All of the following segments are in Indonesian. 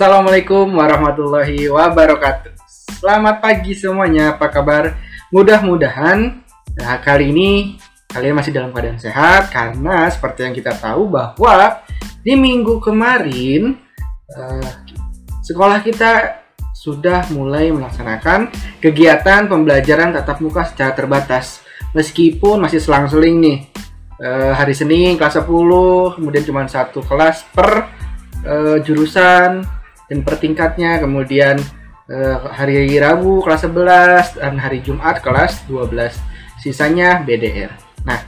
Assalamualaikum warahmatullahi wabarakatuh. Selamat pagi semuanya, apa kabar? Mudah-mudahan nah, kali ini kalian masih dalam keadaan sehat karena seperti yang kita tahu bahwa di minggu kemarin uh, sekolah kita sudah mulai melaksanakan kegiatan pembelajaran tatap muka secara terbatas. Meskipun masih selang-seling nih, uh, hari Senin kelas 10, kemudian cuma satu kelas per uh, jurusan, dan per tingkatnya kemudian eh, hari Rabu kelas 11 dan hari Jumat kelas 12 sisanya BDR nah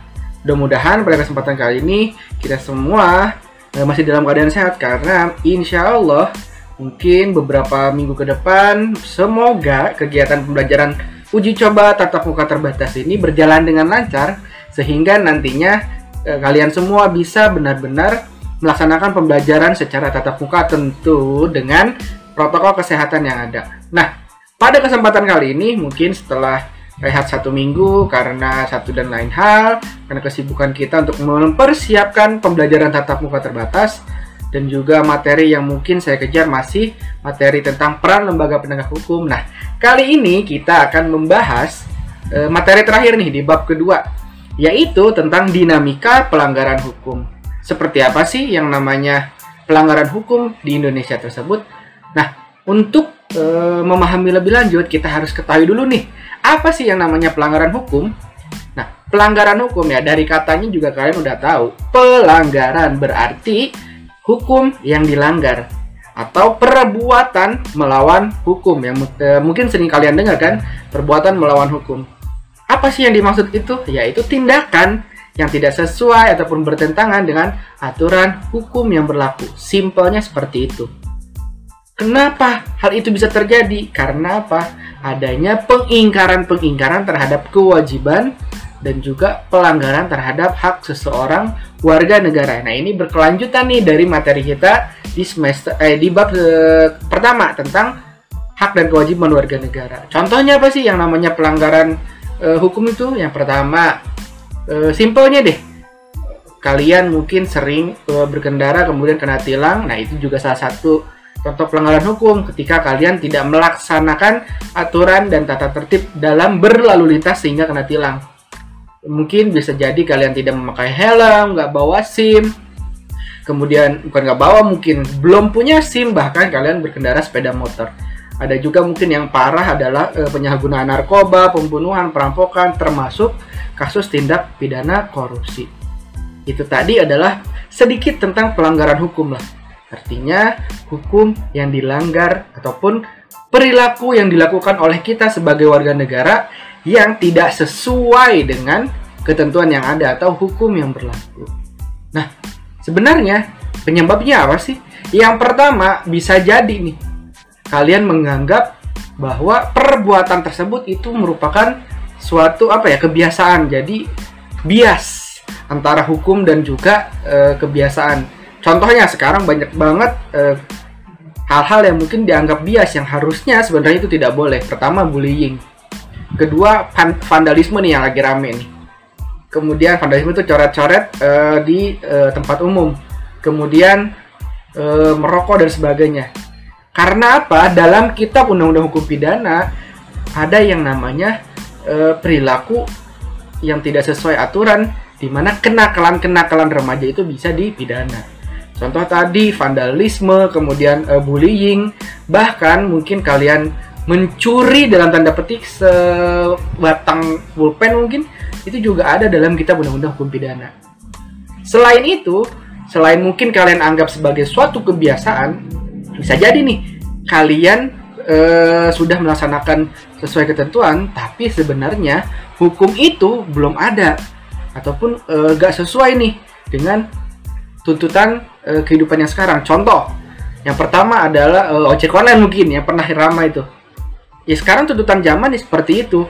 mudah-mudahan pada kesempatan kali ini kita semua eh, masih dalam keadaan sehat karena insya Allah mungkin beberapa minggu ke depan semoga kegiatan pembelajaran uji coba tatap muka terbatas ini berjalan dengan lancar sehingga nantinya eh, kalian semua bisa benar-benar melaksanakan pembelajaran secara tatap muka tentu dengan protokol kesehatan yang ada. Nah, pada kesempatan kali ini mungkin setelah rehat satu minggu karena satu dan lain hal, karena kesibukan kita untuk mempersiapkan pembelajaran tatap muka terbatas, dan juga materi yang mungkin saya kejar masih materi tentang peran lembaga penegak hukum. Nah, kali ini kita akan membahas e, materi terakhir nih di bab kedua, yaitu tentang dinamika pelanggaran hukum seperti apa sih yang namanya pelanggaran hukum di Indonesia tersebut. Nah, untuk e, memahami lebih lanjut kita harus ketahui dulu nih, apa sih yang namanya pelanggaran hukum? Nah, pelanggaran hukum ya dari katanya juga kalian udah tahu. Pelanggaran berarti hukum yang dilanggar atau perbuatan melawan hukum yang e, mungkin sering kalian dengar kan, perbuatan melawan hukum. Apa sih yang dimaksud itu? Yaitu tindakan yang tidak sesuai ataupun bertentangan dengan aturan hukum yang berlaku. Simpelnya seperti itu. Kenapa hal itu bisa terjadi? Karena apa? Adanya pengingkaran-pengingkaran terhadap kewajiban dan juga pelanggaran terhadap hak seseorang warga negara. Nah, ini berkelanjutan nih dari materi kita di semester eh di bab eh, pertama tentang hak dan kewajiban warga negara. Contohnya apa sih yang namanya pelanggaran eh, hukum itu? Yang pertama, uh, simpelnya deh. Kalian mungkin sering uh, berkendara kemudian kena tilang. Nah itu juga salah satu contoh pelanggaran hukum ketika kalian tidak melaksanakan aturan dan tata tertib dalam berlalu lintas sehingga kena tilang. Mungkin bisa jadi kalian tidak memakai helm nggak bawa sim. Kemudian bukan nggak bawa mungkin belum punya sim bahkan kalian berkendara sepeda motor. Ada juga mungkin yang parah adalah e, penyalahgunaan narkoba pembunuhan perampokan termasuk kasus tindak pidana korupsi. Itu tadi adalah sedikit tentang pelanggaran hukum lah. Artinya hukum yang dilanggar ataupun perilaku yang dilakukan oleh kita sebagai warga negara yang tidak sesuai dengan ketentuan yang ada atau hukum yang berlaku. Nah, sebenarnya penyebabnya apa sih? Yang pertama bisa jadi nih kalian menganggap bahwa perbuatan tersebut itu merupakan suatu apa ya kebiasaan. Jadi bias antara hukum dan juga e, kebiasaan. Contohnya sekarang banyak banget eh, hal-hal yang mungkin dianggap bias yang harusnya sebenarnya itu tidak boleh. Pertama bullying. Kedua vandalisme nih yang lagi rame nih. Kemudian vandalisme itu coret-coret e, di e, tempat umum. Kemudian e, merokok dan sebagainya. Karena apa? Dalam kitab undang-undang hukum pidana ada yang namanya e, perilaku yang tidak sesuai aturan di mana kenakalan-kenakalan remaja itu bisa dipidana. Contoh tadi vandalisme, kemudian e, bullying, bahkan mungkin kalian mencuri dalam tanda petik sebatang pulpen mungkin itu juga ada dalam kitab undang-undang hukum pidana. Selain itu, selain mungkin kalian anggap sebagai suatu kebiasaan, bisa jadi nih kalian uh, sudah melaksanakan sesuai ketentuan, tapi sebenarnya hukum itu belum ada ataupun uh, gak sesuai nih dengan tuntutan uh, kehidupan yang sekarang. Contoh, yang pertama adalah uh, ojek online mungkin yang pernah ramai itu. Ya sekarang tuntutan zaman seperti itu.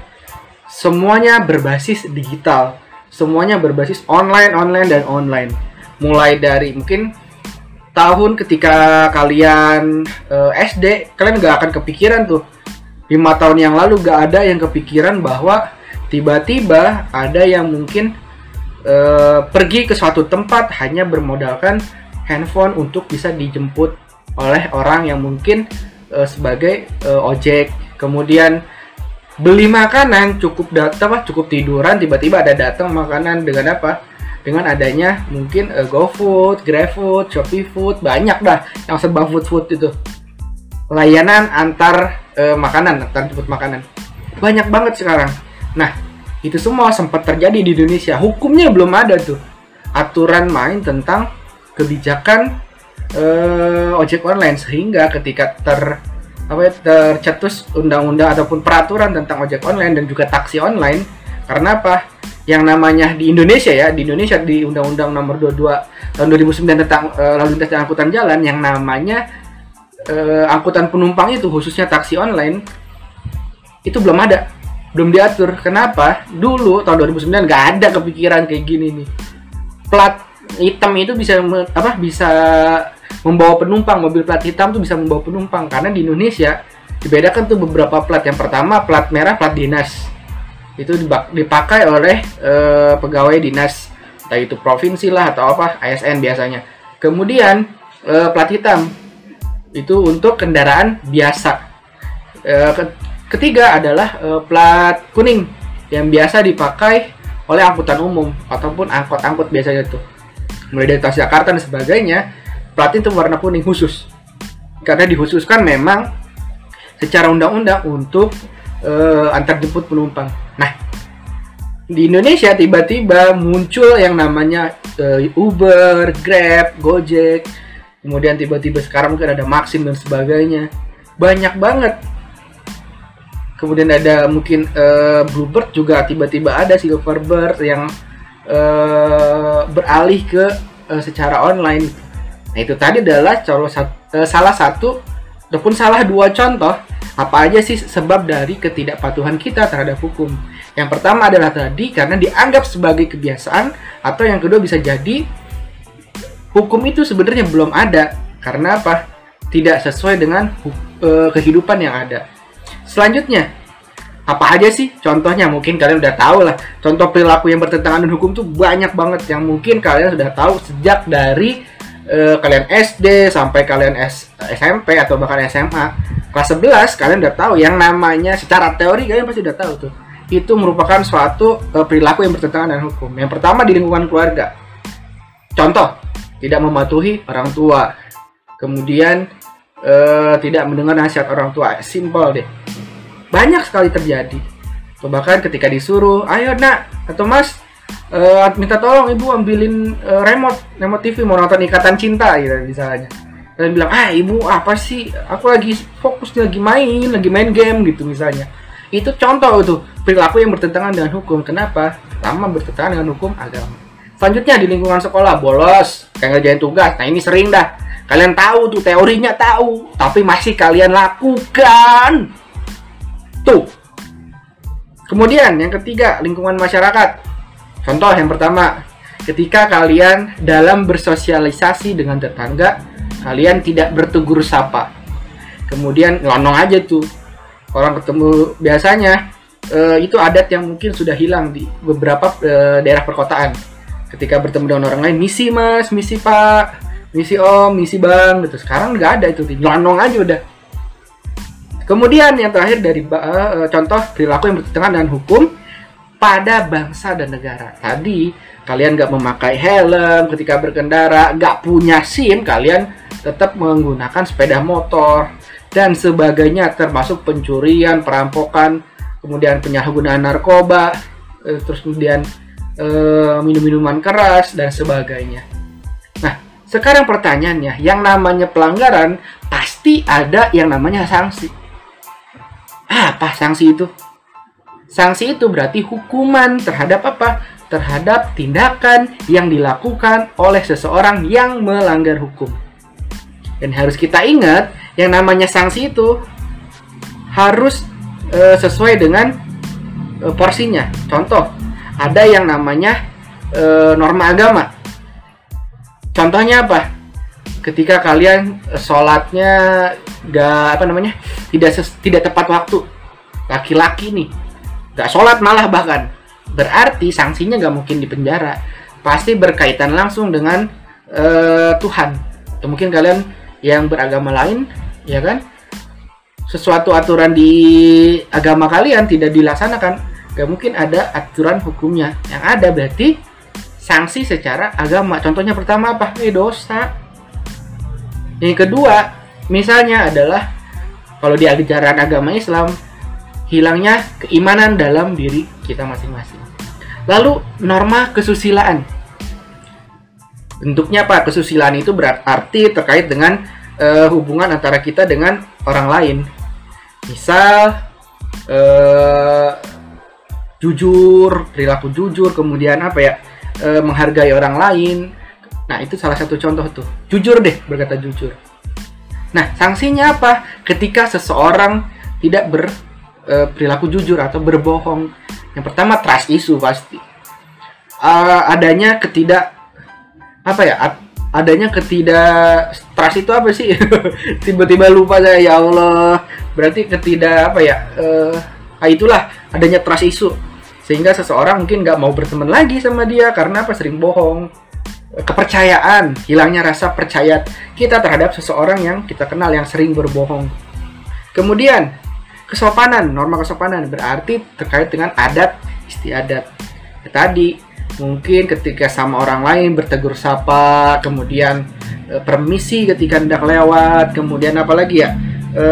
Semuanya berbasis digital, semuanya berbasis online, online dan online. Mulai dari mungkin tahun ketika kalian uh, eh, SD kalian gak akan kepikiran tuh. Lima tahun yang lalu gak ada yang kepikiran bahwa tiba-tiba ada yang mungkin uh, pergi ke suatu tempat hanya bermodalkan handphone untuk bisa dijemput oleh orang yang mungkin uh, sebagai ojek. Kemudian beli makanan cukup datang cukup tiduran tiba-tiba ada datang makanan dengan apa dengan adanya mungkin uh, GoFood, GrabFood, ShopeeFood banyak dah yang serba food food itu. Layanan antar uh, makanan antar jemput makanan. Banyak banget sekarang. Nah itu semua sempat terjadi di Indonesia. Hukumnya belum ada tuh. Aturan main tentang kebijakan uh, ojek online. Sehingga ketika ter apa ya, tercetus undang-undang ataupun peraturan tentang ojek online dan juga taksi online karena apa yang namanya di Indonesia ya di Indonesia di Undang-Undang Nomor 22 tahun 2009 tentang uh, lalu lintas dan angkutan jalan yang namanya uh, angkutan penumpang itu khususnya taksi online itu belum ada belum diatur. Kenapa? Dulu tahun 2009 nggak ada kepikiran kayak gini nih. Plat hitam itu bisa apa? Bisa membawa penumpang. Mobil plat hitam tuh bisa membawa penumpang karena di Indonesia dibedakan tuh beberapa plat. Yang pertama plat merah plat dinas. Itu dipakai oleh e, pegawai dinas entah itu provinsi lah atau apa ASN biasanya. Kemudian e, plat hitam itu untuk kendaraan biasa. E, Ketiga adalah plat kuning yang biasa dipakai oleh angkutan umum ataupun angkot-angkot biasanya itu. Mulai dari Transjakarta dan sebagainya, plat itu warna kuning khusus. Karena dikhususkan memang secara undang-undang untuk uh, antar jemput penumpang. Di Indonesia tiba-tiba muncul yang namanya uh, Uber, Grab, Gojek, kemudian tiba-tiba sekarang mungkin ada Maxim dan sebagainya. Banyak banget kemudian ada mungkin uh, Bluebird juga tiba-tiba ada Silverbird yang uh, beralih ke uh, secara online. Nah itu tadi adalah salah satu ataupun salah dua contoh apa aja sih sebab dari ketidakpatuhan kita terhadap hukum. Yang pertama adalah tadi karena dianggap sebagai kebiasaan atau yang kedua bisa jadi hukum itu sebenarnya belum ada karena apa? Tidak sesuai dengan uh, kehidupan yang ada. Selanjutnya, apa aja sih contohnya mungkin kalian udah tahu lah contoh perilaku yang bertentangan dengan hukum tuh banyak banget yang mungkin kalian sudah tahu sejak dari uh, kalian SD sampai kalian S SMP atau bahkan SMA kelas 11 kalian udah tahu yang namanya secara teori kalian pasti udah tahu tuh. Itu merupakan suatu uh, perilaku yang bertentangan dengan hukum. Yang pertama di lingkungan keluarga. Contoh tidak mematuhi orang tua. Kemudian uh, tidak mendengar nasihat orang tua. Simple deh. Banyak sekali terjadi. Atau bahkan ketika disuruh ayo nak. Atau mas uh, minta tolong ibu ambilin remote remote TV mau nonton ikatan cinta gitu misalnya dan bilang ah ibu apa sih? Aku lagi fokus lagi main lagi main game gitu misalnya. Itu contoh itu perilaku yang bertentangan dengan hukum. Kenapa? Pertama bertentangan dengan hukum agama. Selanjutnya di lingkungan sekolah bolos kayak ngerjain tugas. Nah ini sering dah. Kalian tahu tuh teorinya tahu tapi masih kalian lakukan. Tuh. Kemudian yang ketiga, lingkungan masyarakat. Contoh yang pertama, ketika kalian dalam bersosialisasi dengan tetangga, kalian tidak bertegur sapa. Kemudian ngelonong aja tuh. Orang ketemu biasanya uh, itu adat yang mungkin sudah hilang di beberapa uh, daerah perkotaan. Ketika bertemu dengan orang lain, misi mas, misi pak, misi om, misi bang, gitu. Sekarang nggak ada itu, ngelonong aja udah Kemudian yang terakhir dari uh, contoh perilaku yang bertentangan dengan hukum pada bangsa dan negara. Tadi kalian nggak memakai helm ketika berkendara, nggak punya SIM, kalian tetap menggunakan sepeda motor dan sebagainya termasuk pencurian, perampokan, kemudian penyalahgunaan narkoba, uh, terus kemudian uh, minum-minuman keras dan sebagainya. Nah, sekarang pertanyaannya, yang namanya pelanggaran pasti ada yang namanya sanksi apa sanksi itu? Sanksi itu berarti hukuman terhadap apa? Terhadap tindakan yang dilakukan oleh seseorang yang melanggar hukum. Dan harus kita ingat, yang namanya sanksi itu harus e, sesuai dengan e, porsinya. Contoh, ada yang namanya e, norma agama. Contohnya apa? Ketika kalian sholatnya gak apa namanya tidak ses, tidak tepat waktu laki-laki nih gak sholat malah bahkan berarti sanksinya gak mungkin di penjara pasti berkaitan langsung dengan uh, Tuhan atau mungkin kalian yang beragama lain, ya kan? Sesuatu aturan di agama kalian tidak dilaksanakan, gak mungkin ada aturan hukumnya. Yang ada berarti sanksi secara agama. Contohnya pertama apa? Eh dosa. Yang kedua, misalnya adalah kalau di ajaran agama Islam hilangnya keimanan dalam diri kita masing-masing. Lalu norma kesusilaan. Bentuknya apa? Kesusilaan itu berarti terkait dengan uh, hubungan antara kita dengan orang lain. Misal uh, jujur, perilaku jujur, kemudian apa ya? Uh, menghargai orang lain. Nah, itu salah satu contoh tuh. Jujur deh, berkata jujur. Nah, sanksinya apa? Ketika seseorang tidak ber uh, perilaku jujur atau berbohong. Yang pertama trust issue pasti. Uh, adanya ketidak apa ya? adanya ketidak trust itu apa sih? Tiba-tiba lupa saya ya Allah. Berarti ketidak apa ya? Uh, itulah adanya trust issue sehingga seseorang mungkin nggak mau berteman lagi sama dia karena apa sering bohong kepercayaan hilangnya rasa percaya kita terhadap seseorang yang kita kenal yang sering berbohong kemudian kesopanan norma kesopanan. Berarti terkait dengan adat istiadat ya, tadi mungkin ketika sama orang lain bertegur sapa kemudian e, permisi ketika hendak lewat kemudian apalagi ya? E,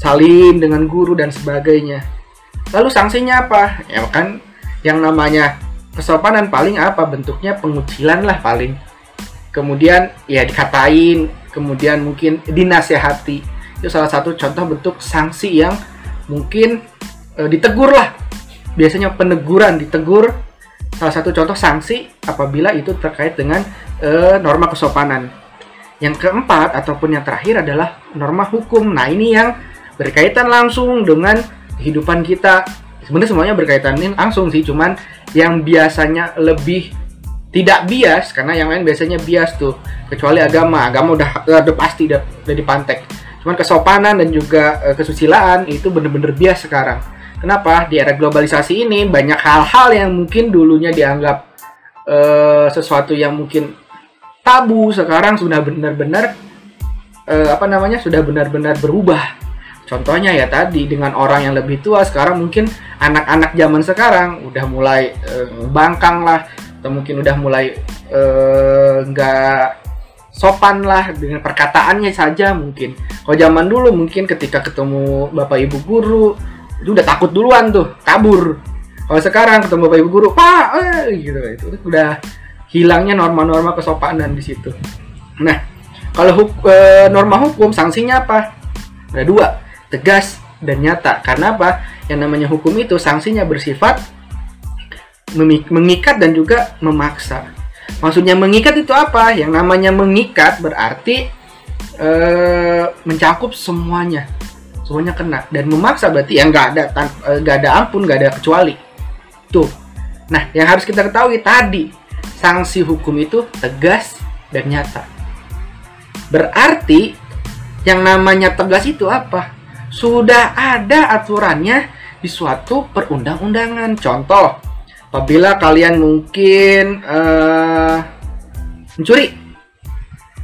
salim dengan guru dan sebagainya. Lalu sanksinya apa? Ya kan yang namanya kesopanan paling apa? Bentuknya pengucilan lah paling. Kemudian ya dikatain kemudian mungkin dinasehati itu salah satu contoh bentuk sanksi yang mungkin e, ditegur lah. Biasanya peneguran ditegur. Salah satu contoh sanksi apabila itu terkait dengan e, norma kesopanan. Yang keempat ataupun yang terakhir adalah norma hukum. Nah ini yang berkaitan langsung dengan kehidupan kita. Sebenarnya semuanya berkaitan ini langsung sih cuman yang biasanya lebih tidak bias karena yang lain biasanya bias tuh. Kecuali agama. Agama udah udah pasti udah, udah dipantek Cuman kesopanan dan juga e, kesusilaan itu bener-bener bias sekarang. Kenapa? Di era globalisasi ini banyak hal-hal yang mungkin dulunya dianggap e, sesuatu yang mungkin tabu sekarang sudah benar-benar e, apa namanya sudah benar-benar berubah. Contohnya ya tadi dengan orang yang lebih tua sekarang mungkin anak-anak zaman sekarang udah mulai e, bangkang lah atau mungkin udah mulai nggak sopan lah dengan perkataannya saja mungkin. Kalau zaman dulu mungkin ketika ketemu bapak ibu guru itu udah takut duluan tuh, kabur. Kalau sekarang ketemu bapak ibu guru, pak, eh, gitu itu udah hilangnya norma-norma kesopanan di situ. Nah, kalau huk e, norma hukum sanksinya apa? Ada dua, tegas dan nyata. Karena apa? Yang namanya hukum itu sanksinya bersifat mengikat dan juga memaksa Maksudnya mengikat itu apa? Yang namanya mengikat berarti e, mencakup semuanya, semuanya kena. Dan memaksa berarti yang nggak ada eh, nggak ada ampun, nggak ada kecuali. Tuh. Nah, yang harus kita ketahui tadi sanksi hukum itu tegas dan nyata. Berarti yang namanya tegas itu apa? Sudah ada aturannya di suatu perundang-undangan. Contoh, apabila kalian mungkin uh, mencuri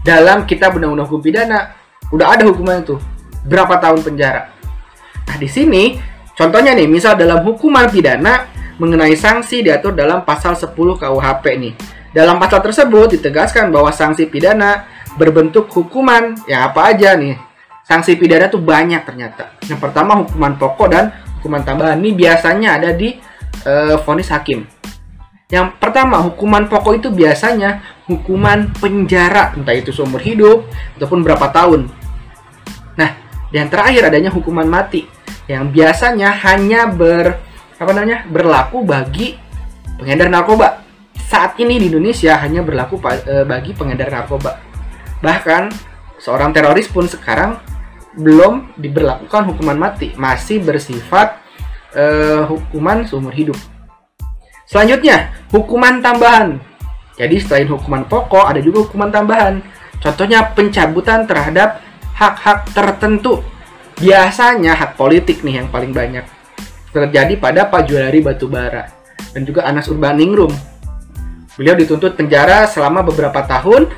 dalam kitab undang-undang hukum pidana udah ada hukuman itu berapa tahun penjara. Nah di sini contohnya nih misal dalam hukuman pidana mengenai sanksi diatur dalam pasal 10 KUHP nih. Dalam pasal tersebut ditegaskan bahwa sanksi pidana berbentuk hukuman ya apa aja nih. Sanksi pidana tuh banyak ternyata. Yang pertama hukuman pokok dan hukuman tambahan ini biasanya ada di uh, vonis hakim. Yang pertama, hukuman pokok itu biasanya hukuman penjara, entah itu seumur hidup ataupun berapa tahun. Nah, yang terakhir adanya hukuman mati yang biasanya hanya ber apa namanya? berlaku bagi pengedar narkoba. Saat ini di Indonesia hanya berlaku uh, bagi pengedar narkoba. Bahkan seorang teroris pun sekarang belum diberlakukan hukuman mati, masih bersifat uh, hukuman seumur hidup. Selanjutnya, hukuman tambahan. Jadi selain hukuman pokok, ada juga hukuman tambahan. Contohnya pencabutan terhadap hak-hak tertentu. Biasanya hak politik nih yang paling banyak. Terjadi pada Pak Juliari Batubara dan juga Anas Urbaningrum. Beliau dituntut penjara selama beberapa tahun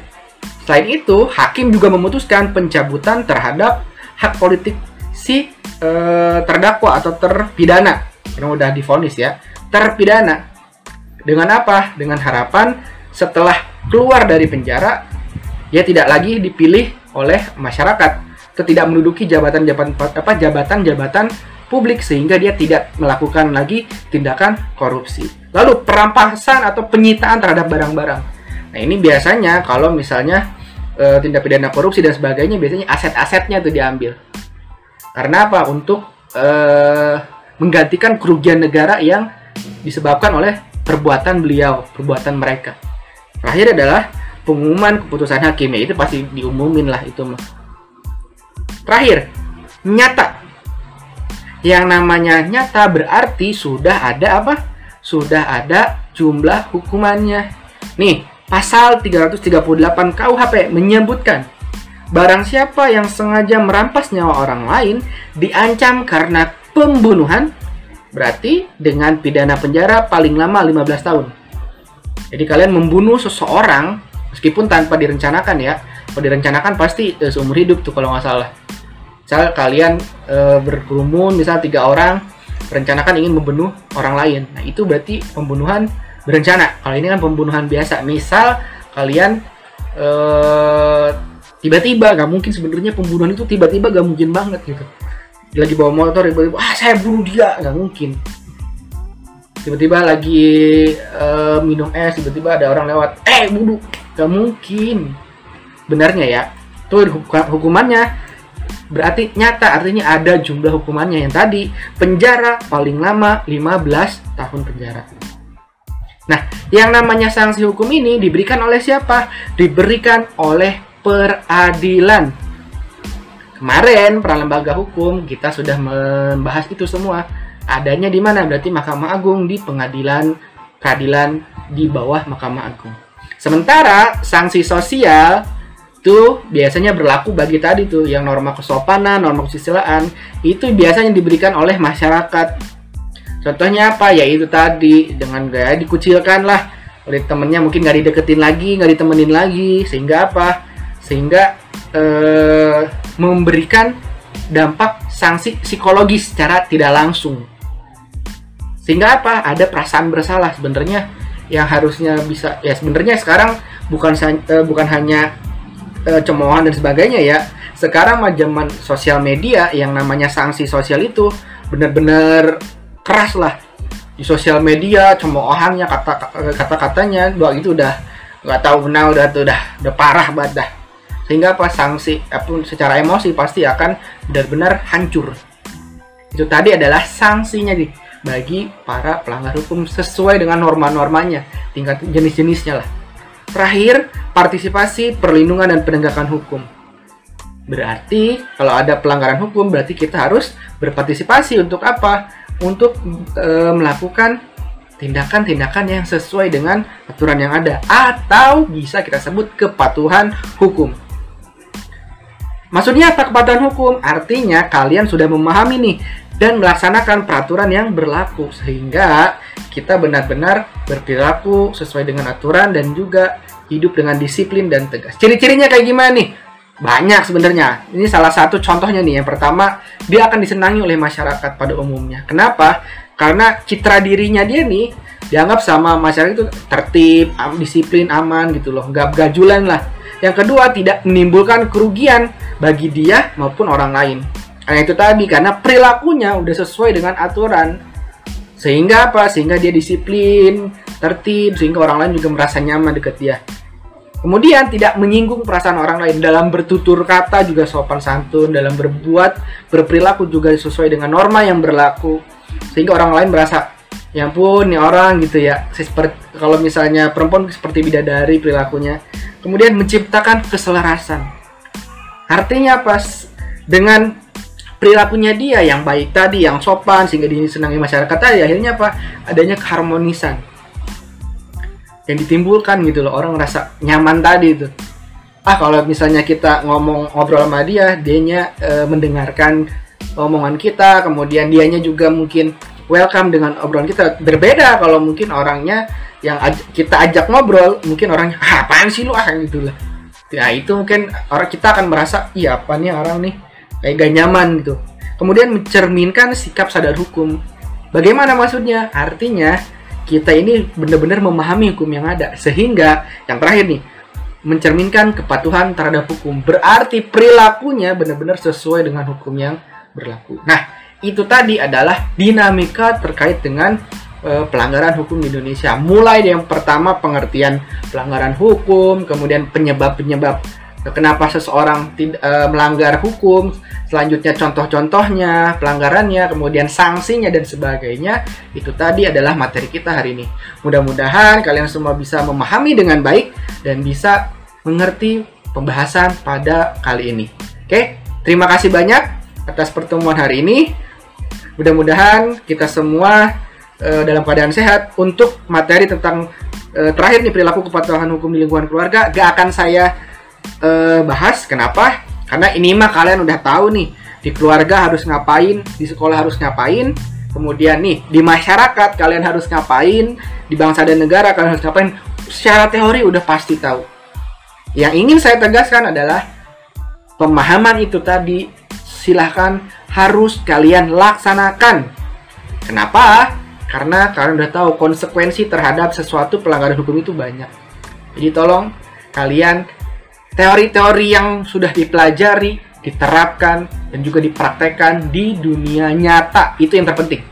Selain itu, hakim juga memutuskan pencabutan terhadap hak politik si e, terdakwa atau terpidana yang udah difonis ya terpidana dengan apa dengan harapan setelah keluar dari penjara dia tidak lagi dipilih oleh masyarakat atau tidak menduduki jabatan-jabatan apa jabatan-jabatan publik sehingga dia tidak melakukan lagi tindakan korupsi. Lalu perampasan atau penyitaan terhadap barang-barang. Nah, ini biasanya kalau misalnya e, tindak pidana korupsi dan sebagainya biasanya aset-asetnya itu diambil. Karena apa? Untuk e, menggantikan kerugian negara yang disebabkan oleh perbuatan beliau, perbuatan mereka. Terakhir adalah pengumuman keputusan hakim ya itu pasti diumumin lah itu mah. Terakhir, nyata yang namanya nyata berarti sudah ada apa? Sudah ada jumlah hukumannya. Nih, pasal 338 KUHP menyebutkan barang siapa yang sengaja merampas nyawa orang lain diancam karena pembunuhan berarti dengan pidana penjara paling lama 15 tahun. Jadi kalian membunuh seseorang meskipun tanpa direncanakan ya. Kalau direncanakan pasti eh, seumur hidup tuh kalau nggak salah misal kalian e, berkerumun misal tiga orang rencanakan ingin membunuh orang lain nah itu berarti pembunuhan berencana kalau ini kan pembunuhan biasa misal kalian e, tiba-tiba gak mungkin sebenarnya pembunuhan itu tiba-tiba gak mungkin banget gitu. Lagi bawa motor tiba-tiba ah saya bunuh dia. Gak mungkin. Tiba-tiba lagi uh, minum es tiba-tiba ada orang lewat eh bunuh. Gak mungkin. Benarnya ya tuh hukumannya berarti nyata artinya ada jumlah hukumannya. Yang tadi penjara paling lama 15 tahun penjara. Nah, yang namanya sanksi hukum ini diberikan oleh siapa? Diberikan oleh peradilan. Kemarin para lembaga hukum kita sudah membahas itu semua. Adanya di mana? Berarti Mahkamah Agung di pengadilan peradilan di bawah Mahkamah Agung. Sementara sanksi sosial itu biasanya berlaku bagi tadi tuh yang norma kesopanan, norma kesusilaan itu biasanya diberikan oleh masyarakat. Contohnya apa? Ya itu tadi dengan gaya dikucilkan lah oleh temennya mungkin nggak dideketin lagi, nggak ditemenin lagi sehingga apa? Sehingga eh, memberikan dampak sanksi psikologis secara tidak langsung. Sehingga apa? Ada perasaan bersalah sebenarnya yang harusnya bisa ya sebenarnya sekarang bukan uh, bukan hanya e, cemoohan dan sebagainya ya. Sekarang mah zaman sosial media yang namanya sanksi sosial itu benar-benar keras lah di sosial media cemoohannya kata kata katanya dua itu udah nggak tahu benar udah tuh udah udah parah banget dah sehingga apa sanksi apun secara emosi pasti akan benar-benar hancur itu tadi adalah sanksinya nih bagi para pelanggar hukum sesuai dengan norma-normanya tingkat jenis-jenisnya lah Terakhir, partisipasi, perlindungan, dan penegakan hukum. Berarti, kalau ada pelanggaran hukum, berarti kita harus berpartisipasi untuk apa? Untuk e, melakukan tindakan-tindakan yang sesuai dengan aturan yang ada, atau bisa kita sebut kepatuhan hukum. Maksudnya apa kepatuhan hukum? Artinya kalian sudah memahami nih dan melaksanakan peraturan yang berlaku sehingga kita benar-benar berperilaku sesuai dengan aturan dan juga hidup dengan disiplin dan tegas. Ciri-cirinya kayak gimana nih? Banyak sebenarnya. Ini salah satu contohnya nih. Yang pertama, dia akan disenangi oleh masyarakat pada umumnya. Kenapa? Karena citra dirinya dia nih dianggap sama masyarakat itu tertib, disiplin, aman gitu loh. Gak gajulan lah. Yang kedua, tidak menimbulkan kerugian bagi dia maupun orang lain. Nah itu tadi karena perilakunya udah sesuai dengan aturan sehingga apa? Sehingga dia disiplin, tertib, sehingga orang lain juga merasa nyaman dekat dia. Kemudian tidak menyinggung perasaan orang lain dalam bertutur kata juga sopan santun, dalam berbuat, berperilaku juga sesuai dengan norma yang berlaku. Sehingga orang lain merasa, ya ampun nih orang gitu ya. Seperti kalau misalnya perempuan seperti bidadari perilakunya. Kemudian menciptakan keselarasan. Artinya pas dengan perilakunya dia yang baik tadi, yang sopan sehingga disenangi masyarakat tadi, akhirnya apa? Adanya keharmonisan yang ditimbulkan gitu loh orang merasa nyaman tadi itu. Ah kalau misalnya kita ngomong ngobrol sama dia, dianya e, mendengarkan omongan kita, kemudian dianya juga mungkin welcome dengan obrolan kita. Berbeda kalau mungkin orangnya yang aj kita ajak ngobrol, mungkin orangnya ah, apaan sih lu ah gitu lah. Nah itu mungkin orang kita akan merasa iya apa nih orang nih kayak gak nyaman gitu. Kemudian mencerminkan sikap sadar hukum. Bagaimana maksudnya? Artinya kita ini benar-benar memahami hukum yang ada sehingga yang terakhir nih mencerminkan kepatuhan terhadap hukum. Berarti perilakunya benar-benar sesuai dengan hukum yang berlaku. Nah, itu tadi adalah dinamika terkait dengan uh, pelanggaran hukum di Indonesia. Mulai dari yang pertama pengertian pelanggaran hukum, kemudian penyebab-penyebab kenapa seseorang tidak uh, melanggar hukum, selanjutnya contoh-contohnya, pelanggarannya, kemudian sanksinya dan sebagainya. Itu tadi adalah materi kita hari ini. Mudah-mudahan kalian semua bisa memahami dengan baik dan bisa mengerti pembahasan pada kali ini. Oke, terima kasih banyak atas pertemuan hari ini. Mudah-mudahan kita semua uh, dalam keadaan sehat untuk materi tentang uh, terakhir nih perilaku kepatuhan hukum di lingkungan keluarga gak akan saya uh, bahas. Kenapa? Karena ini mah kalian udah tahu nih di keluarga harus ngapain di sekolah harus ngapain. Kemudian nih di masyarakat kalian harus ngapain di bangsa dan negara kalian harus ngapain secara teori udah pasti tahu. Yang ingin saya tegaskan adalah pemahaman itu tadi silahkan harus kalian laksanakan kenapa karena kalian udah tahu konsekuensi terhadap sesuatu pelanggaran hukum itu banyak. Jadi tolong kalian teori-teori yang sudah dipelajari, diterapkan, dan juga dipraktekkan di dunia nyata. Itu yang terpenting.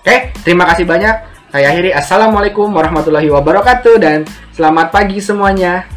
Oke, terima kasih banyak. Saya akhiri. Assalamualaikum warahmatullahi wabarakatuh dan selamat pagi semuanya.